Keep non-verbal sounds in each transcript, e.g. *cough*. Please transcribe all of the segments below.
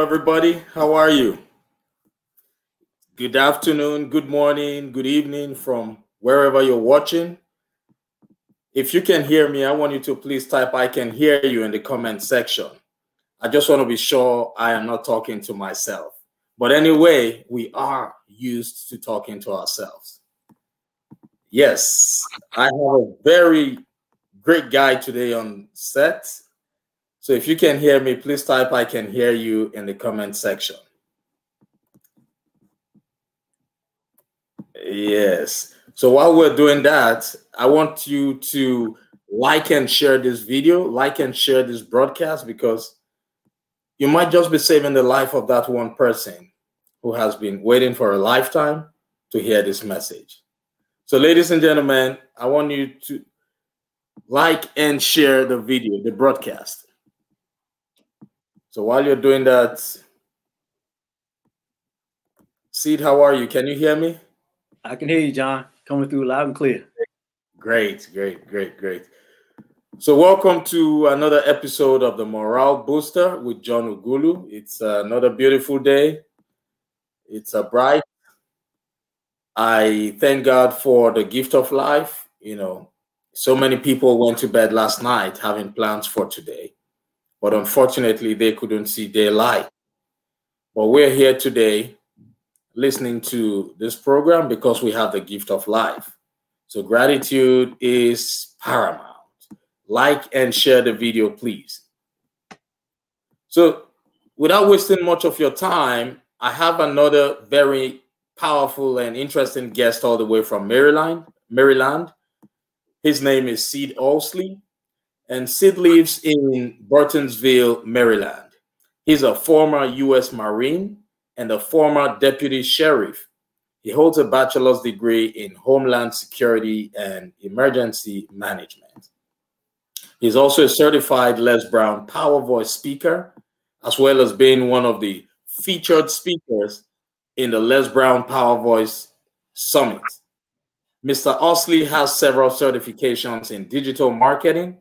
Everybody. How are you? Good afternoon, good morning, good evening from wherever you're watching. If you can hear me, I want you to please type I can hear you in the comment section. I just want to be sure I am not talking to myself. But anyway, we are used to talking to ourselves. Yes, I have a very great guy today on set. So if you can hear me, please type I can hear you in the comment section. Yes. So while we're doing that, I want you to like and share this video, like and share this broadcast because you might just be saving the life of that one person who has been waiting for a lifetime to hear this message. So, ladies and gentlemen, I want you to like and share the video, the broadcast. So while you're doing that, Sid, how are you? Can you hear me? I can hear you, John. Coming through loud and clear. Great, great, great, great. So welcome to another episode of the Morale Booster with John Ughulu. It's another beautiful day. It's a bright. I thank God for the gift of life. You know, so many people went to bed last night having plans for today but unfortunately they couldn't see daylight. But we're here today listening to this program because we have the gift of life. So gratitude is paramount. Like and share the video, please. So without wasting much of your time, I have another very powerful and interesting guest all the way from Maryland. Maryland. His name is Sid Owsley and Sid lives in Burtonsville, Maryland. He's a former U.S. Marine and a former deputy sheriff. He holds a bachelor's degree in Homeland Security and Emergency Management. He's also a certified Les Brown Power Voice speaker, as well as being one of the featured speakers in the Les Brown Power Voice Summit. Mr. Owsley has several certifications in digital marketing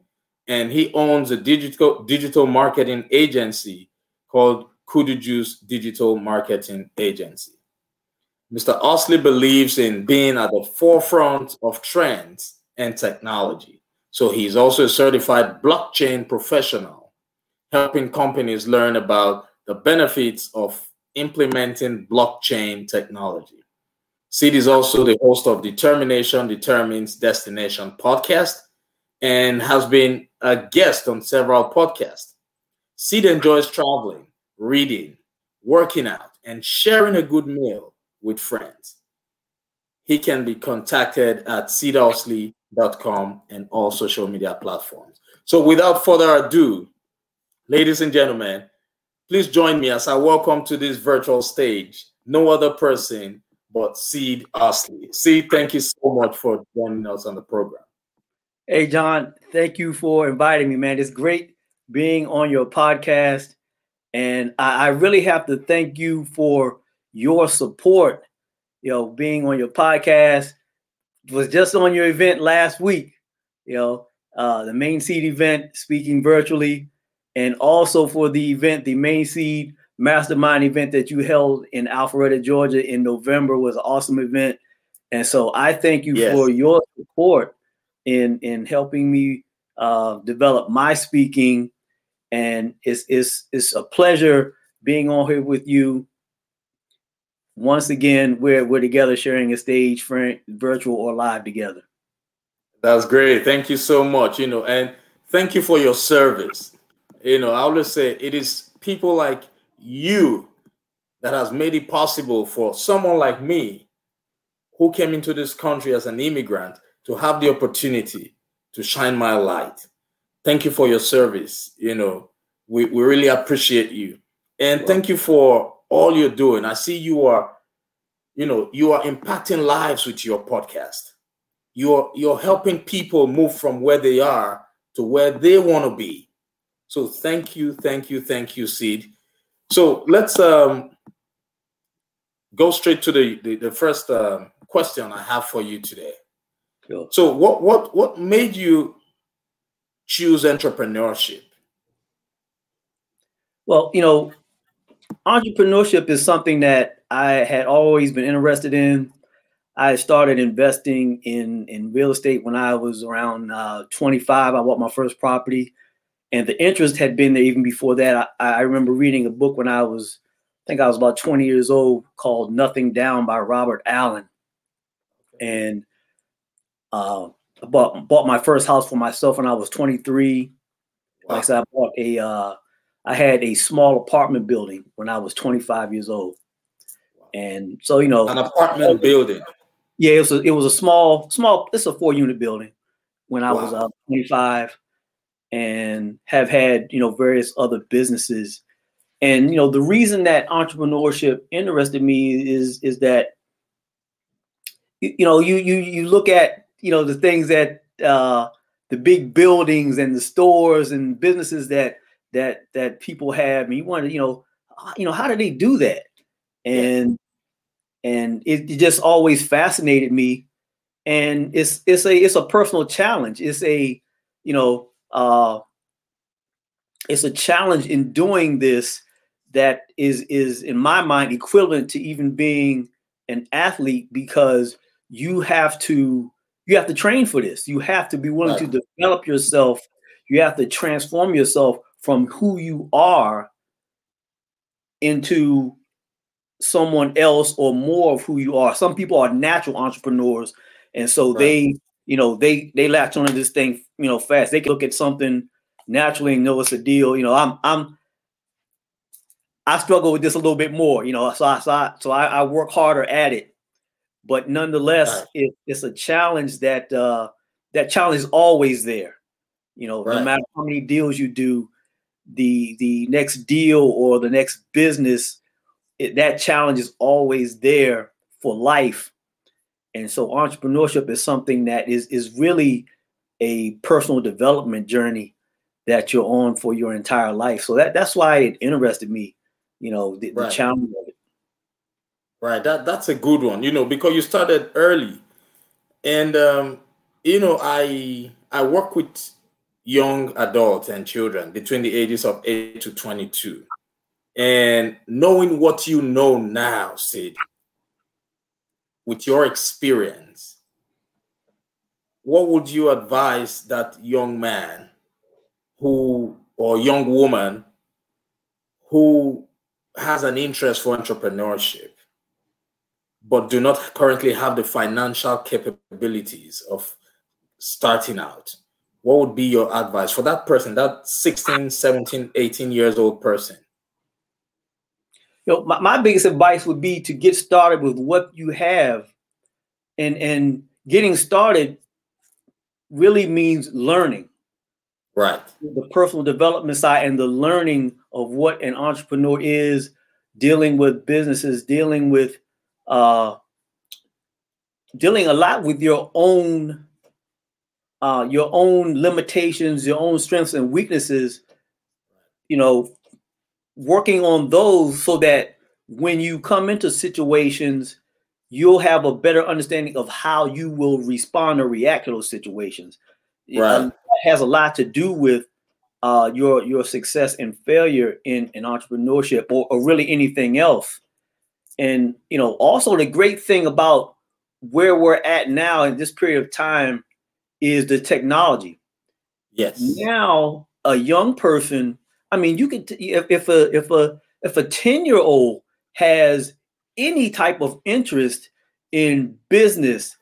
and he owns a digital digital marketing agency called Kudu Juice Digital Marketing Agency. Mr. Owsley believes in being at the forefront of trends and technology. So he's also a certified blockchain professional, helping companies learn about the benefits of implementing blockchain technology. Sid is also the host of Determination Determines Destination podcast and has been a guest on several podcasts. Sid enjoys traveling, reading, working out, and sharing a good meal with friends. He can be contacted at sidowsley.com and all social media platforms. So, without further ado, ladies and gentlemen, please join me as I welcome to this virtual stage no other person but Sid Owsley. Sid, thank you so much for joining us on the program. Hey, John, thank you for inviting me, man. It's great being on your podcast. And I, I, really have to thank you for your support, you know, being on your podcast. Was just on your event last week, you know, uh, the main seed event, speaking virtually, and also for the event, the main seed mastermind event that you held in Alpharetta, Georgia in November was an awesome event. And so I thank you yes. for your support in in helping me uh, develop my speaking, and it's it's it's a pleasure being on here with you. Once again, we're we're together sharing a stage, friend, virtual or live together. That's great. Thank you so much. You know, and thank you for your service. You know, I always say it is people like you that has made it possible for someone like me who came into this country as an immigrant to have the opportunity to shine my light. Thank you for your service. You know, we, we really appreciate you. And thank you for all you're doing. I see you are, you know, you are impacting lives with your podcast. You're you're helping people move from where they are to where they want to be. So thank you, thank you, thank you, Sid. So let's um, go straight to the the, the first uh, question I have for you today. Sure. So what what what made you choose entrepreneurship? Well, you know, entrepreneurship is something that I had always been interested in. I started investing in in real estate when I was around uh, 25. I bought my first property, and the interest had been there even before that. I, I remember reading a book when I was, I think I was about 20 years old, called "Nothing Down" by Robert Allen, and uh, I bought bought my first house for myself when I was 23. Wow. Like I said, I bought a uh, I had a small apartment building when I was 25 years old. And so, you know, an apartment building. Yeah, it was a, it was a small, small, it's a four unit building when I wow. was uh, 25 and have had, you know, various other businesses. And, you know, the reason that entrepreneurship interested me is, is that, you know, you, you, you look at, you know, the things that, uh, the big buildings and the stores and businesses that that that people have and you wonder you know you know how do they do that? And and it, it just always fascinated me and it's it's a it's a personal challenge. It's a you know uh it's a challenge in doing this that is is in my mind equivalent to even being an athlete because you have to you have to train for this you have to be willing right. to develop yourself you have to transform yourself from who you are into someone else or more of who you are. Some people are natural entrepreneurs, and so right. they, you know, they they latch onto this thing, you know, fast. They can look at something naturally and know it's a deal. You know, I'm I'm I struggle with this a little bit more, you know, so I so I, so I, I work harder at it, but nonetheless, right. it, it's a challenge that uh that challenge is always there. You know, right. no matter how many deals you do, the the next deal or the next business it, that challenge is always there for life and so entrepreneurship is something that is is really a personal development journey that you're on for your entire life so that that's why it interested me you know the, right. the challenge of it right that that's a good one you know because you started early and um you know i i work with young adults and children between the ages of 8 to 22. And knowing what you know now, Sid, with your experience, what would you advise that young man who or young woman who has an interest for entrepreneurship but do not currently have the financial capabilities of starting out what would be your advice for that person, that 16, 17, 18 years old person? You know, my, my biggest advice would be to get started with what you have. And and getting started really means learning. Right. The personal development side and the learning of what an entrepreneur is, dealing with businesses, dealing with uh dealing a lot with your own uh, your own limitations, your own strengths and weaknesses, you know, working on those so that when you come into situations, you'll have a better understanding of how you will respond or react to those situations. Right. that has a lot to do with uh, your your success and failure in, in entrepreneurship or, or really anything else. And you know, also the great thing about where we're at now in this period of time is the technology. Yes. Now a young person, I mean, you could if, if a if a if a 10 year old has any type of interest in business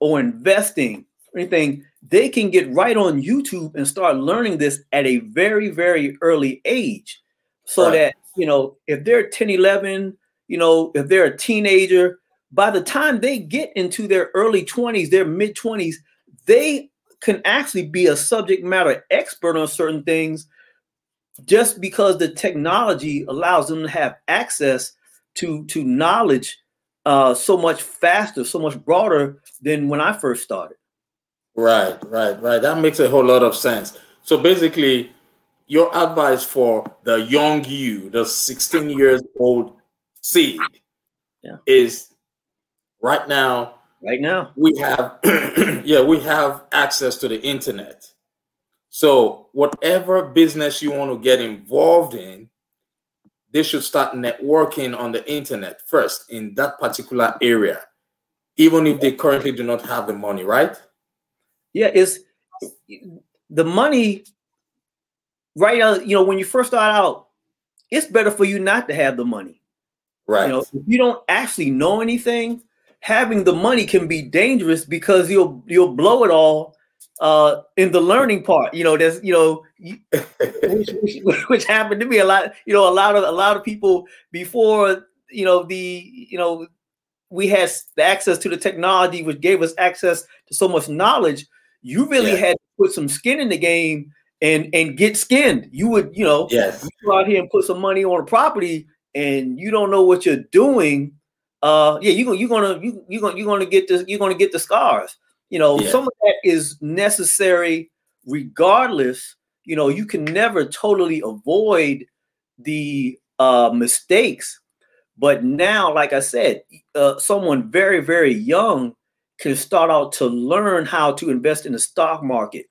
or investing or anything, they can get right on YouTube and start learning this at a very, very early age. So right. that, you know, if they're 10, 11, you know, if they're a teenager, by the time they get into their early 20s, their mid 20s, they can actually be a subject matter expert on certain things just because the technology allows them to have access to to knowledge uh, so much faster, so much broader than when I first started. Right, right, right. That makes a whole lot of sense. So basically, your advice for the young you, the 16 years old Sid, yeah. is right now. Right now, we have, *clears throat* yeah, we have access to the internet. So whatever business you want to get involved in, they should start networking on the internet first in that particular area, even if they currently do not have the money, right? Yeah, is the money right now, you know, when you first start out, it's better for you not to have the money. Right. You know, if you don't actually know anything, having the money can be dangerous because you'll you'll blow it all uh in the learning part. You know, there's you know *laughs* which, which, which happened to me a lot, you know, a lot of a lot of people before, you know, the you know, we had the access to the technology which gave us access to so much knowledge. You really yeah. had to put some skin in the game and and get skinned. You would, you know, yes. you go out here and put some money on a property and you don't know what you're doing. Uh yeah, you you're gonna you you're gonna you're gonna get the you're gonna get the scars. You know, yeah. some of that is necessary regardless. You know, you can never totally avoid the uh mistakes. But now, like I said, uh, someone very, very young can start out to learn how to invest in the stock market,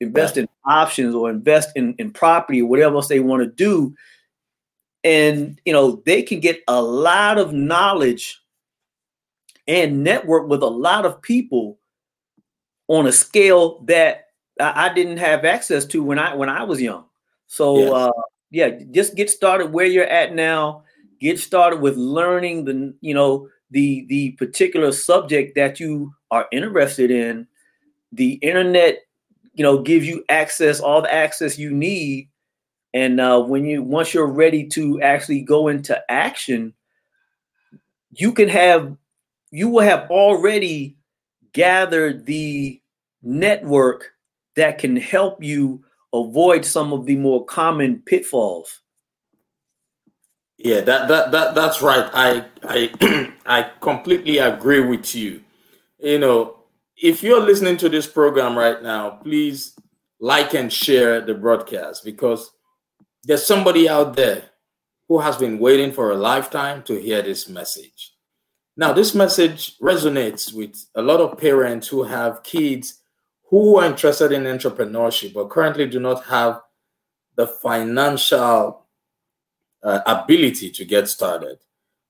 invest right. in options or invest in, in property or whatever else they want to do. And you know, they can get a lot of knowledge and network with a lot of people on a scale that I didn't have access to when I when I was young. So yes. uh, yeah, just get started where you're at now. Get started with learning the you know the the particular subject that you are interested in. The internet you know gives you access all the access you need and uh, when you once you're ready to actually go into action you can have you will have already gathered the network that can help you avoid some of the more common pitfalls. Yeah that that, that that's right. I i *clears throat* i completely agree with you. You know if you're listening to this program right now, please like and share the broadcast because there's somebody out there who has been waiting for a lifetime to hear this message. Now, this message resonates with a lot of parents who have kids who are interested in entrepreneurship but currently do not have the financial uh, ability to get started.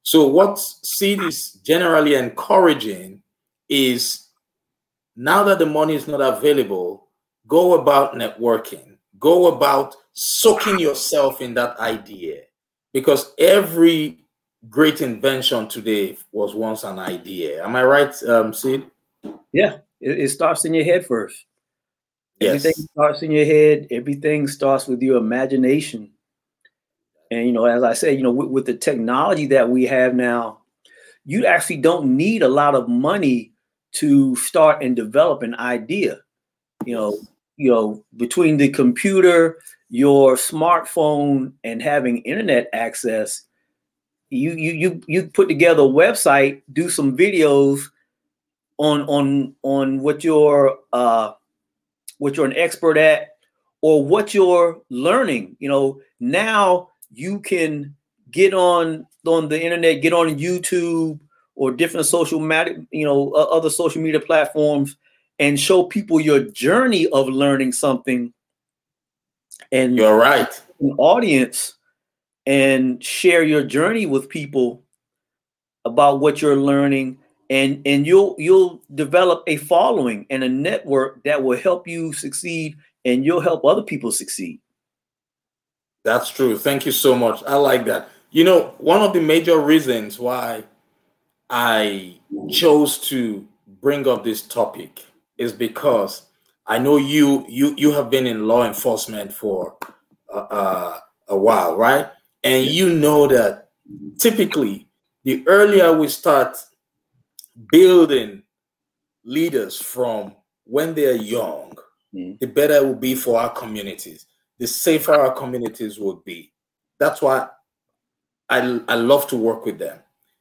So, what Sid is generally encouraging is now that the money is not available, go about networking, go about soaking yourself in that idea. Because every great invention today was once an idea. Am I right, um, Sid? Yeah, it, it starts in your head first. Yes. Everything starts in your head. Everything starts with your imagination. And you know, as I said, you know, with, with the technology that we have now, you actually don't need a lot of money to start and develop an idea. You know, you know, between the computer, your smartphone, and having internet access, you you you you put together a website, do some videos on on on what you're uh what you're an expert at or what you're learning. You know, now you can get on on the internet, get on YouTube, or different social media, you know, uh, other social media platforms and show people your journey of learning something. And you're right. An audience and share your journey with people about what you're learning and and you'll you'll develop a following and a network that will help you succeed and you'll help other people succeed that's true thank you so much i like that you know one of the major reasons why I chose to bring up this topic is because I know you you you have been in law enforcement for uh, uh, a while, right? And you know that typically the earlier we start building leaders from when they're young, mm. the better it will be for our communities, the safer our communities would be. That's why I, I love to work with them.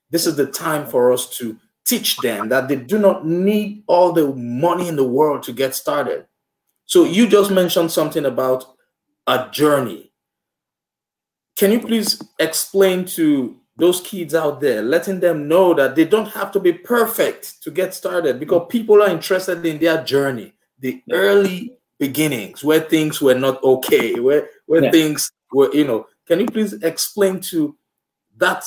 This is the time for us to teach them that they do not need all the money in the world to get started. So you just mentioned something about a journey. Can you please explain to those kids out there, letting them know that they don't have to be perfect to get started because people are interested in their journey, the early beginnings where things were not okay, where where yeah. things were, you know. Can you please explain to that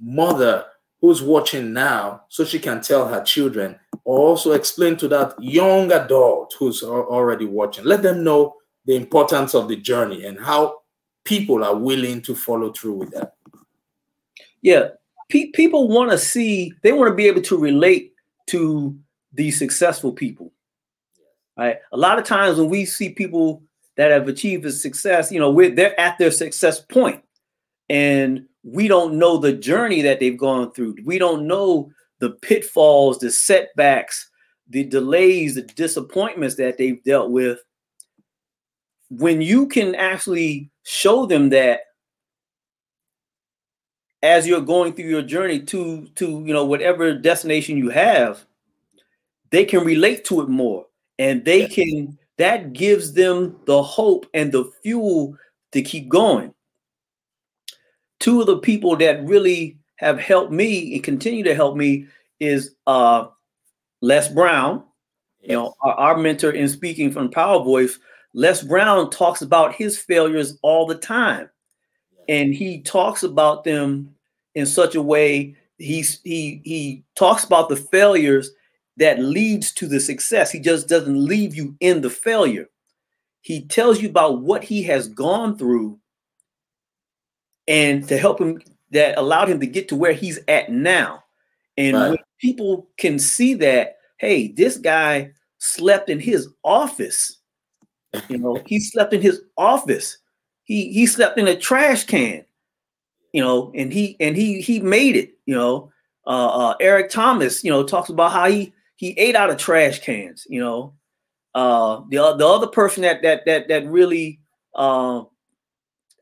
mother who's watching now so she can tell her children, or also explain to that young adult who's already watching, let them know the importance of the journey and how people are willing to follow through with that. Yeah, pe- people want to see, they want to be able to relate to the successful people. Right? A lot of times when we see people that have achieved a success, you know, we're, they're at their success point, and we don't know the journey that they've gone through. We don't know the pitfalls, the setbacks, the delays, the disappointments that they've dealt with. When you can actually show them that as you're going through your journey to to you know whatever destination you have they can relate to it more and they can that gives them the hope and the fuel to keep going two of the people that really have helped me and continue to help me is uh les brown you know our, our mentor in speaking from power voice. Les brown talks about his failures all the time. And he talks about them in such a way he's he he talks about the failures that leads to the success. He just doesn't leave you in the failure. He tells you about what he has gone through and to help him that allowed him to get to where he's at now and right. when people can see that hey this guy slept in his office you know he slept in his office he he slept in a trash can, you know, and he and he he made it. You know, uh, uh, Eric Thomas, you know, talks about how he he ate out of trash cans. You know, uh, the the other person that that that that really uh,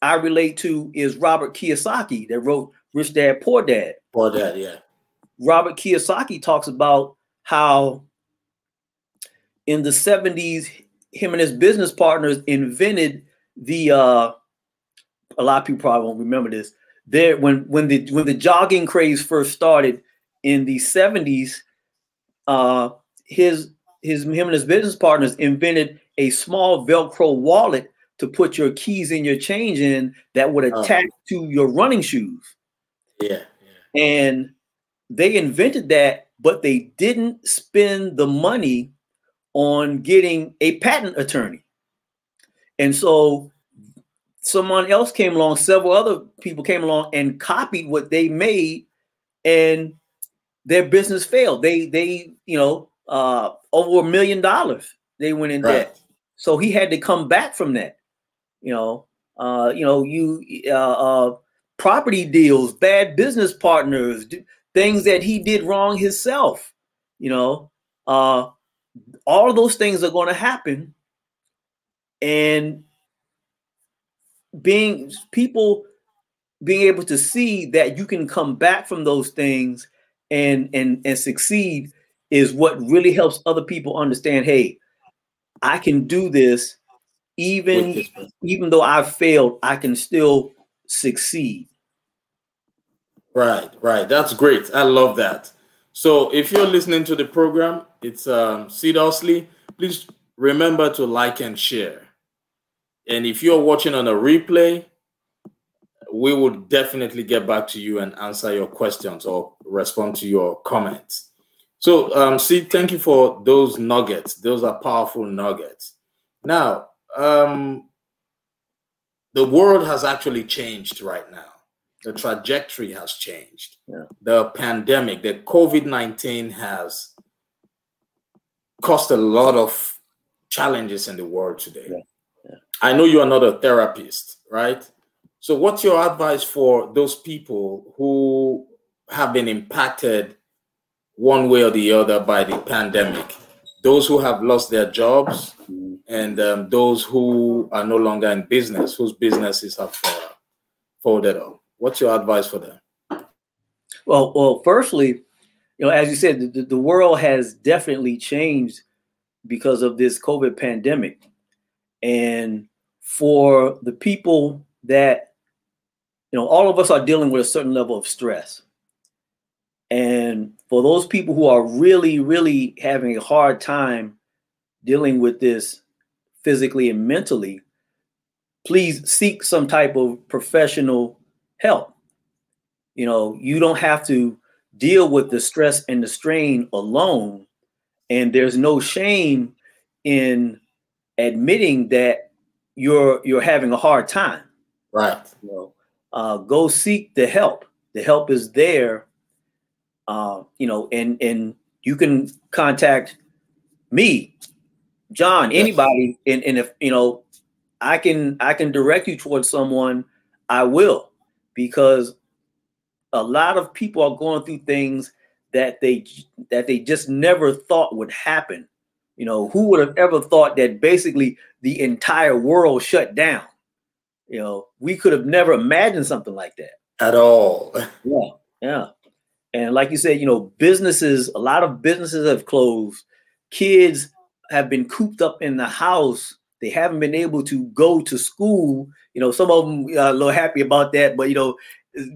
I relate to is Robert Kiyosaki that wrote Rich Dad Poor Dad. Poor Dad, yeah. Robert Kiyosaki talks about how in the 70s him and his business partners invented the uh a lot of people probably won't remember this. There when when the when the jogging craze first started in the 70s, uh his his him and his business partners invented a small Velcro wallet to put your keys and your change in that would oh. attach oh. to your running shoes. Yeah, yeah. And they invented that, but they didn't spend the money on getting a patent attorney. And so someone else came along, several other people came along and copied what they made, and their business failed. They they you know uh, over a million dollars they went in right. debt. So he had to come back from that. You know, uh, you know, you uh, uh, property deals, bad business partners, things that he did wrong himself. You know, uh, all those things are going to happen, and being people being able to see that you can come back from those things and and and succeed is what really helps other people understand hey i can do this even even though i've failed i can still succeed. Right right. That's great. I love that. So if you're listening to the program it's um seriously please remember to like and share. And if you're watching on a replay, we will definitely get back to you and answer your questions or respond to your comments. So, um, see, thank you for those nuggets. Those are powerful nuggets. Now, um, the world has actually changed right now. The trajectory has changed. Yeah. The pandemic, the COVID 19 has caused a lot of challenges in the world today. Yeah. I know you are not a therapist, right? So, what's your advice for those people who have been impacted one way or the other by the pandemic? Those who have lost their jobs, and um, those who are no longer in business, whose businesses have uh, folded up? What's your advice for them? Well, well, firstly, you know, as you said, the, the world has definitely changed because of this COVID pandemic. And for the people that, you know, all of us are dealing with a certain level of stress. And for those people who are really, really having a hard time dealing with this physically and mentally, please seek some type of professional help. You know, you don't have to deal with the stress and the strain alone. And there's no shame in admitting that you're you're having a hard time. Right. You know, uh, go seek the help. The help is there. Uh, you know, and and you can contact me, John, anybody, and, and if you know, I can I can direct you towards someone, I will, because a lot of people are going through things that they that they just never thought would happen. You know, who would have ever thought that basically the entire world shut down? You know, we could have never imagined something like that at all. Yeah, yeah. And like you said, you know, businesses, a lot of businesses have closed. Kids have been cooped up in the house. They haven't been able to go to school. You know, some of them are a little happy about that, but you know,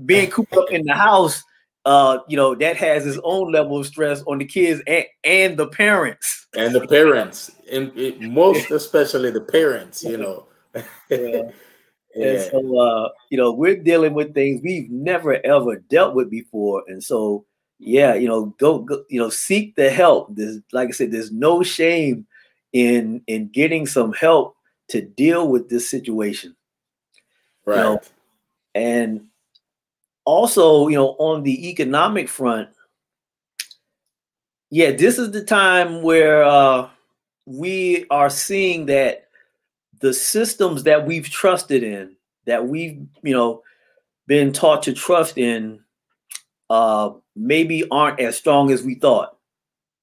being *laughs* cooped up in the house, uh, you know, that has its own level of stress on the kids and, and the parents. And the parents, and it, most *laughs* especially the parents, you know. yeah. *laughs* Yeah. And so, uh, you know, we're dealing with things we've never ever dealt with before, and so, yeah, you know, go, go you know, seek the help. There's, like I said, there's no shame in in getting some help to deal with this situation. Right. You know, and also, you know, on the economic front, yeah, this is the time where uh, we are seeing that the systems that we've trusted in, that we've, you know, been taught to trust in, uh, maybe aren't as strong as we thought.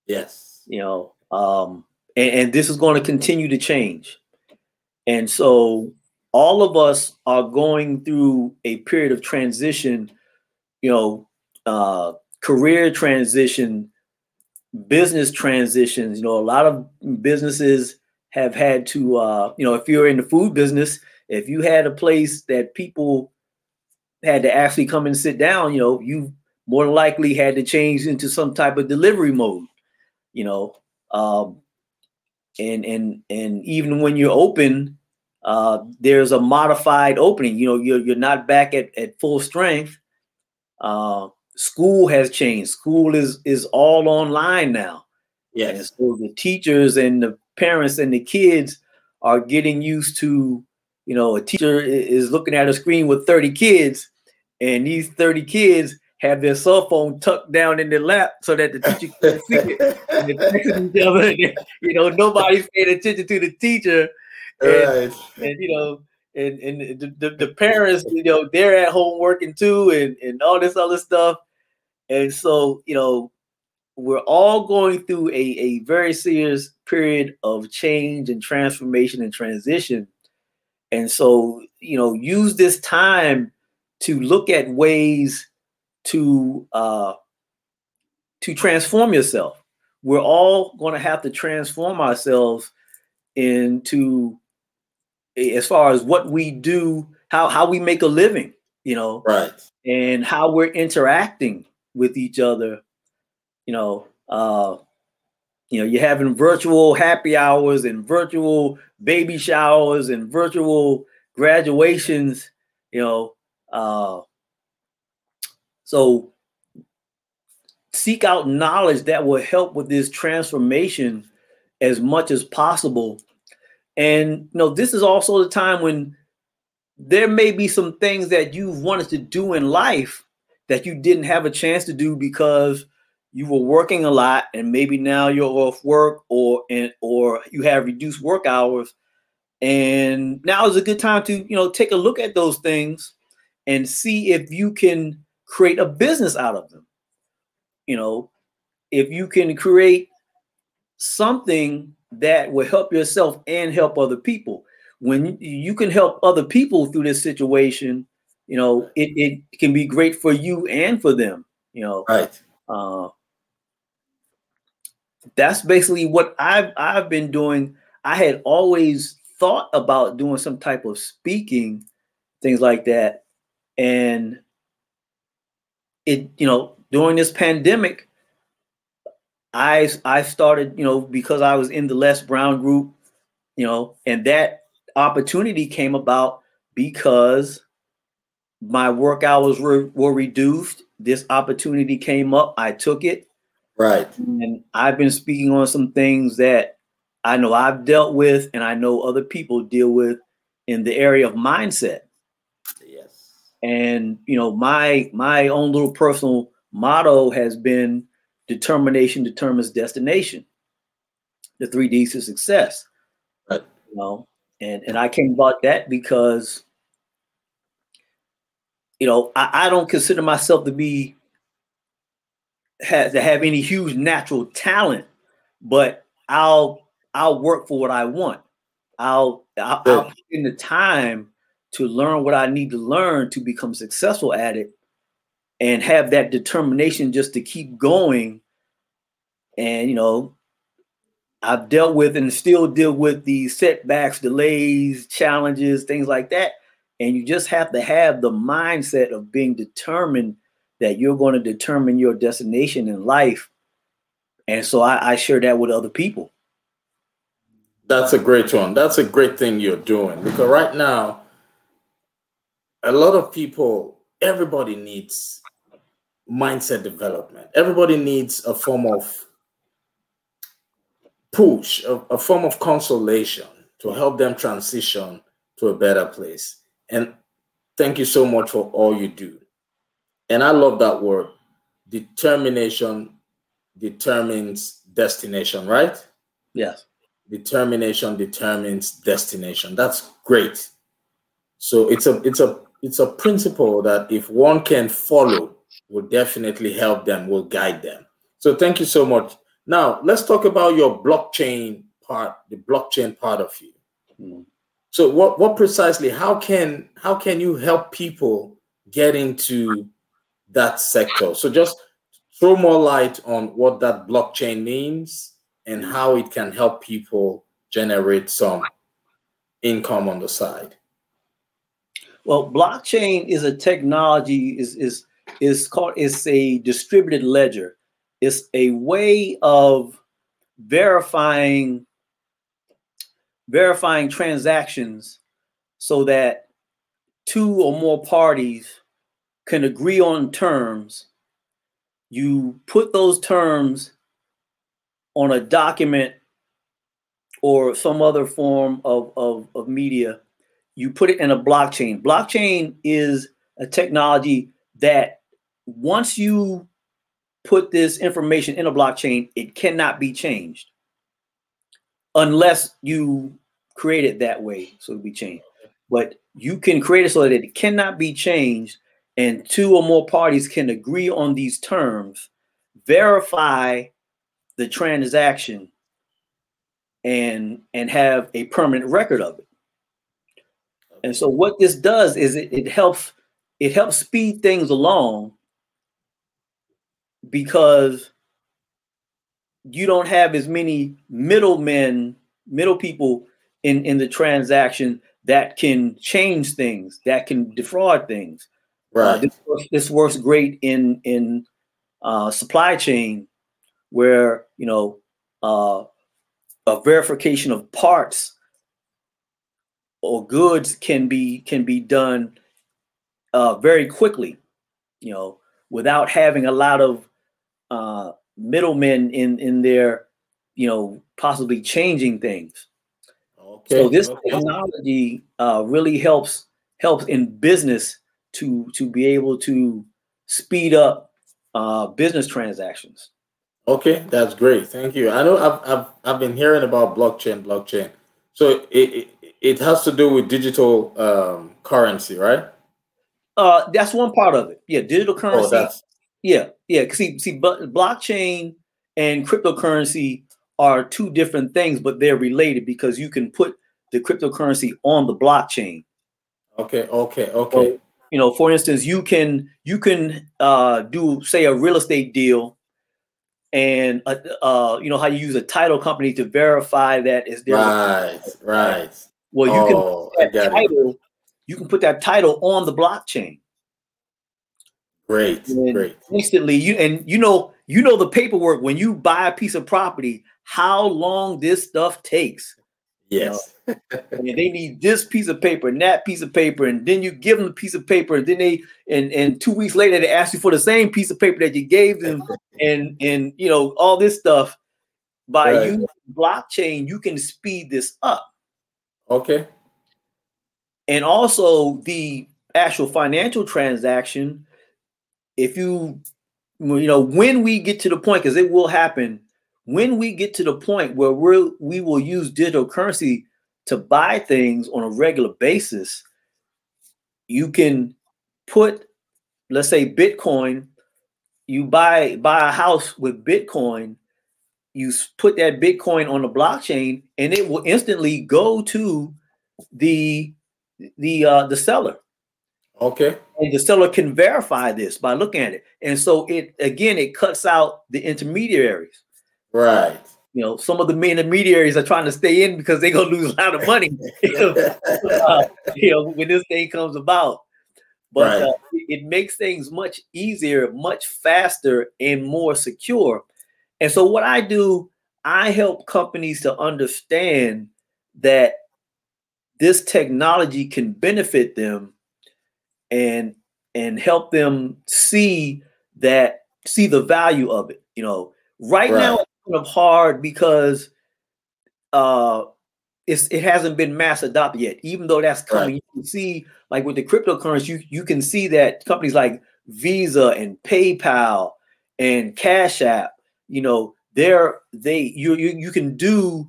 Yes. You know, um, and, and this is going to continue to change. And so all of us are going through a period of transition, you know, uh, career transition, business transitions. You know, a lot of businesses have had to, uh, you know, if you're in the food business, if you had a place that people had to actually come and sit down, you know, you more likely had to change into some type of delivery mode, you know, um, and and and even when you're open, uh, there's a modified opening. You know, you're you're not back at, at full strength. Uh, school has changed. School is is all online now. Yes. And so the teachers and the parents and the kids are getting used to, you know, a teacher is looking at a screen with 30 kids, and these 30 kids have their cell phone tucked down in their lap so that the teacher can see it. And they're texting each other. And, you know, nobody's paying attention to the teacher and, right. and you know, and and the, the, the, parents, you know, they're at home working too, and and all this other stuff, and so you know, we're all going through a a very serious period of change and transformation and transition, and so you know, use this time to look at ways to uh to transform yourself. We're all going to have to transform ourselves into as far as what we do, how how we make a living, you know, right, and how we're interacting with each other, you know. Uh, you know, you're having virtual happy hours and virtual baby showers and virtual graduations, you know. Uh, so seek out knowledge that will help with this transformation as much as possible. And you know, this is also the time when there may be some things that you've wanted to do in life that you didn't have a chance to do because you were working a lot and maybe now you're off work or and or you have reduced work hours. And now is a good time to you know take a look at those things and see if you can create a business out of them you know if you can create something that will help yourself and help other people. When you can help other people through this situation, you know, it, it can be great for you and for them, you know. Right. Uh, that's basically what I've I've been doing. I had always thought about doing some type of speaking, things like that, and it you know during this pandemic, I I started you know because I was in the Les Brown group, you know, and that opportunity came about because my work hours were, were reduced. This opportunity came up. I took it. Right. And I've been speaking on some things that I know I've dealt with and I know other people deal with in the area of mindset. And you know, my my own little personal motto has been determination determines destination. The three D's to success. Right. You know, and and I came about that because you know I, I don't consider myself to be have to have any huge natural talent, but I'll I'll work for what I want. I'll I'll, I'll put in the time to learn what I need to learn to become successful at it, and have that determination just to keep going. And you know, I've dealt with and still deal with these setbacks, delays, challenges, things like that. And you just have to have the mindset of being determined that you're going to determine your destination in life. And so I, I share that with other people. That's a great one. That's a great thing you're doing because right now, a lot of people, everybody needs mindset development. Everybody needs a form of push, a, a form of consolation to help them transition to a better place. And thank you so much for all you do. And I love that word. Determination determines destination, right? Yes. Determination determines destination. That's great. So it's a it's a it's a principle that if one can follow, will definitely help them, will guide them. So thank you so much. Now let's talk about your blockchain part, the blockchain part of you. Mm. So what what precisely? How can how can you help people get into that sector. So just throw more light on what that blockchain means and how it can help people generate some income on the side. Well, blockchain is a technology is is is called it's a distributed ledger. It's a way of verifying verifying transactions so that two or more parties can agree on terms, you put those terms on a document or some other form of, of, of media, you put it in a blockchain. Blockchain is a technology that once you put this information in a blockchain, it cannot be changed unless you create it that way so it'll be changed. But you can create it so that it cannot be changed and two or more parties can agree on these terms, verify the transaction, and and have a permanent record of it. And so what this does is it, it helps it helps speed things along because you don't have as many middlemen, middle people in, in the transaction that can change things, that can defraud things. Uh, right. Uh, this, works, this, works, great in in uh, supply chain, where you know uh, a verification of parts or goods can be can be done uh, very quickly. You know, without having a lot of uh, middlemen in in there, you know, possibly changing things. Okay. So this okay. technology uh, really helps helps in business to to be able to speed up uh, business transactions. Okay, that's great. Thank you. I know I've I've, I've been hearing about blockchain, blockchain. So it, it, it has to do with digital um, currency, right? Uh, that's one part of it. Yeah, digital oh, currency. Oh, yeah, yeah. See, see, but blockchain and cryptocurrency are two different things, but they're related because you can put the cryptocurrency on the blockchain. Okay, okay, okay. So, you know, for instance, you can you can uh, do say a real estate deal, and uh, uh, you know how you use a title company to verify that is there. Right, right. Well, you oh, can title, you can put that title on the blockchain. Great, great. Instantly, you and you know you know the paperwork when you buy a piece of property, how long this stuff takes. Yes. You know? *laughs* and they need this piece of paper and that piece of paper, and then you give them a piece of paper, and then they and and two weeks later they ask you for the same piece of paper that you gave them, *laughs* and and you know all this stuff. By right. using blockchain, you can speed this up. Okay. And also the actual financial transaction, if you you know when we get to the point because it will happen when we get to the point where we're, we will use digital currency to buy things on a regular basis, you can put, let's say, Bitcoin. You buy buy a house with Bitcoin. You put that Bitcoin on the blockchain, and it will instantly go to the the uh, the seller. Okay. And the seller can verify this by looking at it. And so it again it cuts out the intermediaries. Right. You know, some of the main intermediaries are trying to stay in because they're gonna lose a lot of money. *laughs* uh, you know, when this thing comes about. But right. uh, it makes things much easier, much faster, and more secure. And so, what I do, I help companies to understand that this technology can benefit them and and help them see that see the value of it you know right, right. now it's kind of hard because uh it's, it hasn't been mass adopted yet even though that's coming right. you can see like with the cryptocurrency you, you can see that companies like visa and paypal and cash app you know they're they you you, you can do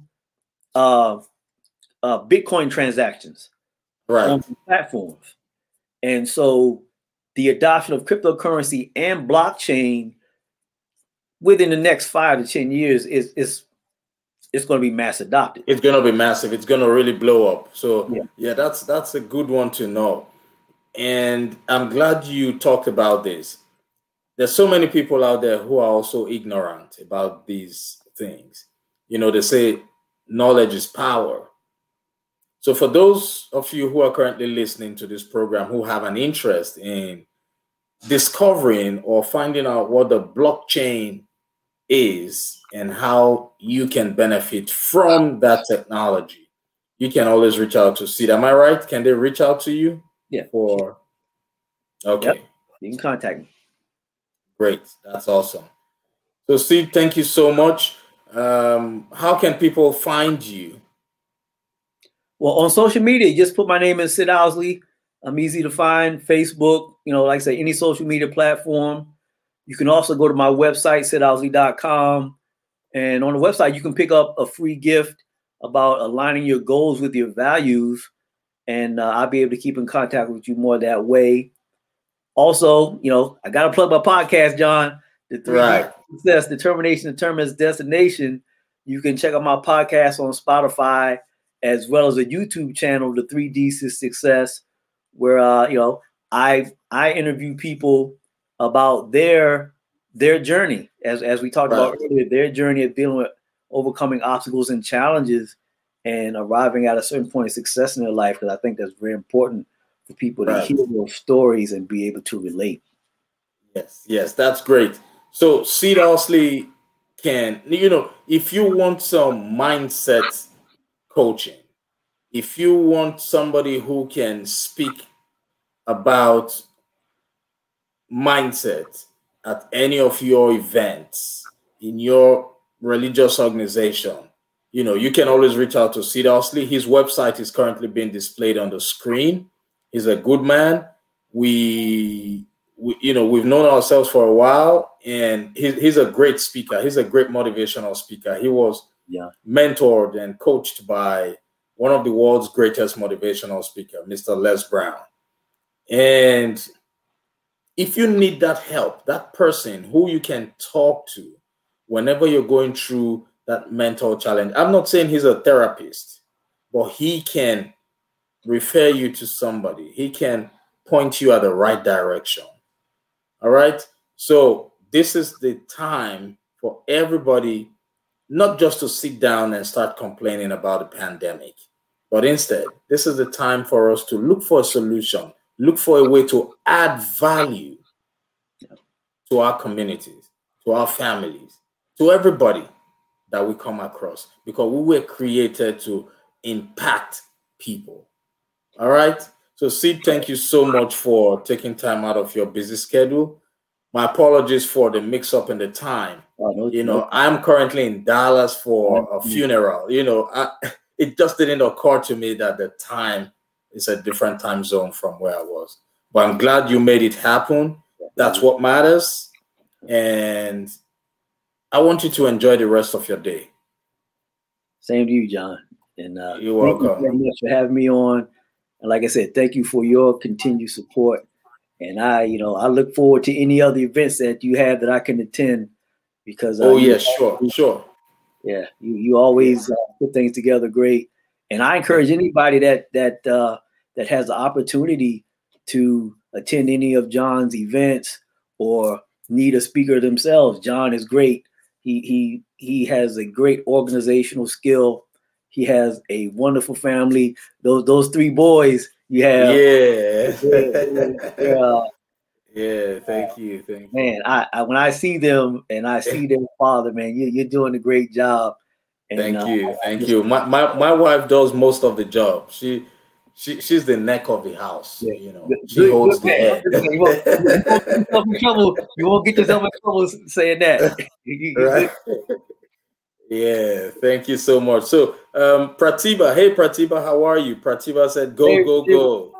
uh uh, Bitcoin transactions right. on platforms. And so the adoption of cryptocurrency and blockchain within the next five to 10 years is, is it's going to be mass adopted. It's going to be massive. It's going to really blow up. So yeah. yeah, that's that's a good one to know. And I'm glad you talked about this. There's so many people out there who are also ignorant about these things. You know, they say knowledge is power. So, for those of you who are currently listening to this program who have an interest in discovering or finding out what the blockchain is and how you can benefit from that technology, you can always reach out to Sid. Am I right? Can they reach out to you? Yeah. Or okay. Yep. You can contact me. Great. That's awesome. So, Sid, thank you so much. Um, how can people find you? Well, on social media, just put my name in Sid Owsley. I'm easy to find. Facebook, you know, like I say, any social media platform. You can also go to my website, sidowsley.com. And on the website, you can pick up a free gift about aligning your goals with your values. And uh, I'll be able to keep in contact with you more that way. Also, you know, I got to plug my podcast, John. The three right. success, determination, determines destination. You can check out my podcast on Spotify as well as a YouTube channel, the 3D Success, where uh, you know I I interview people about their their journey, as as we talked right. about earlier, their journey of dealing with overcoming obstacles and challenges and arriving at a certain point of success in their life. Because I think that's very important for people right. to hear those stories and be able to relate. Yes, yes, that's great. So Owsley can, you know, if you want some mindset coaching. If you want somebody who can speak about mindset at any of your events in your religious organization, you know, you can always reach out to Sid Owsley. His website is currently being displayed on the screen. He's a good man. We, we you know, we've known ourselves for a while, and he's, he's a great speaker. He's a great motivational speaker. He was yeah. mentored and coached by one of the world's greatest motivational speaker, Mr. Les Brown. And if you need that help, that person who you can talk to whenever you're going through that mental challenge. I'm not saying he's a therapist, but he can refer you to somebody. He can point you at the right direction. All right. So this is the time for everybody not just to sit down and start complaining about the pandemic, but instead, this is the time for us to look for a solution, look for a way to add value to our communities, to our families, to everybody that we come across, because we were created to impact people. All right. So, Sid, thank you so much for taking time out of your busy schedule. My apologies for the mix up in the time. Oh, you know. I'm currently in Dallas for a funeral. You know, I, *laughs* it just didn't occur to me that the time is a different time zone from where I was. But I'm glad you made it happen. That's what matters. And I want you to enjoy the rest of your day. Same to you, John. And uh, you're welcome. Thank you very much for having me on. And like I said, thank you for your continued support. And I, you know, I look forward to any other events that you have that I can attend because. Uh, oh yeah, sure, sure. Yeah, you you always uh, put things together great, and I encourage anybody that that uh, that has the opportunity to attend any of John's events or need a speaker themselves. John is great. He he he has a great organizational skill. He has a wonderful family. Those those three boys you have. Yeah. yeah. *laughs* Yeah, thank you, thank you. Man, I, I, when I see them and I see their father, man, you, you're doing a great job. And, thank uh, you, thank you. My, my my wife does most of the job. She she she's the neck of the house. Yeah. You know, she good, holds good, the head. You won't, *laughs* you, won't you won't get yourself in trouble saying that. *laughs* right? Yeah, thank you so much. So, um, Pratibha, hey Pratiba, how are you? Pratiba said, "Go, hey, go, go."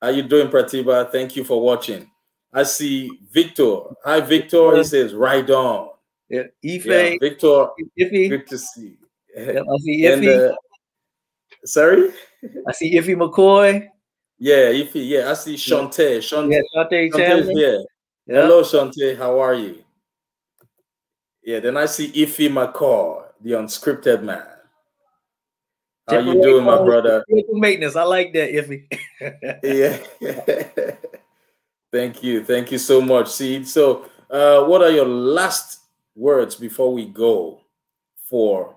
How are you doing, Pratiba? Thank you for watching. I see Victor. Hi, Victor. He says, "Right on." Yeah, Ife. Yeah, Victor. Ife. Good to see. Yeah, I see *laughs* Ife. And, uh, sorry. *laughs* I see Iffy McCoy. Yeah, Iffy. Yeah, I see Shante. Shante. Yeah, Shante Chandler. Yeah. Hello, Shante. How are you? Yeah, then I see Iffy McCoy, the unscripted man. How you doing, my brother? *laughs* Maintenance. I like that, Iffy. *laughs* yeah. *laughs* Thank you. Thank you so much, Seed. So, uh, what are your last words before we go for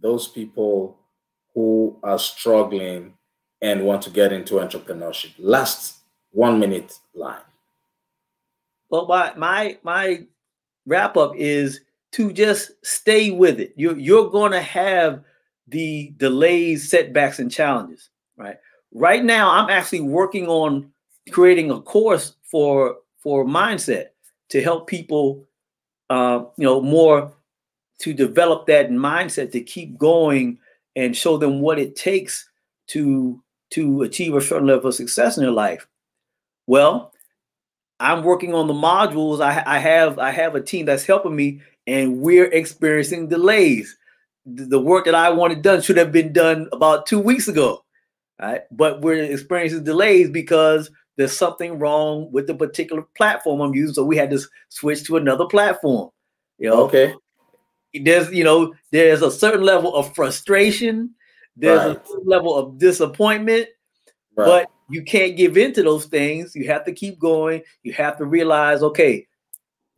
those people who are struggling and want to get into entrepreneurship? Last one minute line. Well, my my my wrap up is to just stay with it. You're you're going to have the delays, setbacks, and challenges. Right. Right now, I'm actually working on creating a course for for mindset to help people, uh, you know, more to develop that mindset to keep going and show them what it takes to to achieve a certain level of success in their life. Well, I'm working on the modules. I, I have I have a team that's helping me, and we're experiencing delays. The, the work that I wanted done should have been done about two weeks ago, right? But we're experiencing delays because there's something wrong with the particular platform I'm using. So we had to switch to another platform. You know, okay there's you know there's a certain level of frustration there's right. a level of disappointment right. but you can't give in to those things you have to keep going you have to realize okay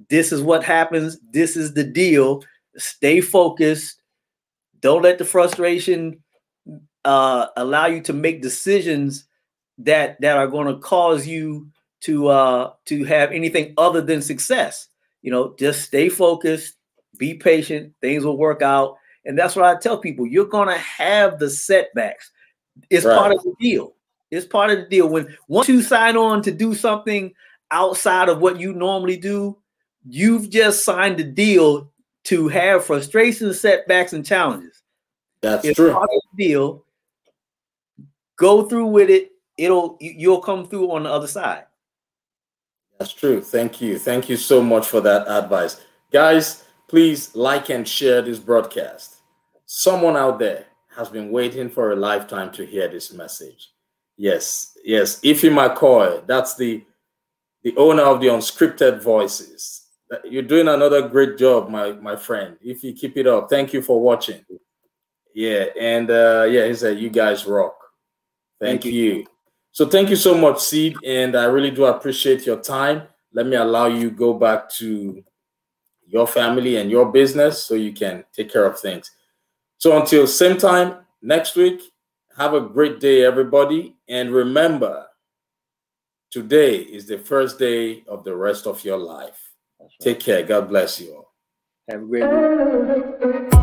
this is what happens this is the deal stay focused don't let the frustration uh, allow you to make decisions that that are going to cause you to uh to have anything other than success you know just stay focused be patient, things will work out. And that's what I tell people you're going to have the setbacks. It's right. part of the deal. It's part of the deal. When once you sign on to do something outside of what you normally do, you've just signed the deal to have frustrations, setbacks, and challenges. That's it's true. Part of the deal. Go through with it. It'll you'll come through on the other side. That's true. Thank you. Thank you so much for that advice. Guys, Please like and share this broadcast. Someone out there has been waiting for a lifetime to hear this message. Yes, yes. Iffy McCoy, that's the the owner of the unscripted voices. You're doing another great job, my my friend. If you keep it up, thank you for watching. Yeah, and uh, yeah, he said you guys rock. Thank, thank you. you. So thank you so much, Seed, and I really do appreciate your time. Let me allow you go back to your family and your business so you can take care of things. So until same time next week, have a great day, everybody, and remember, today is the first day of the rest of your life. Right. Take care. God bless you all. Have a great day.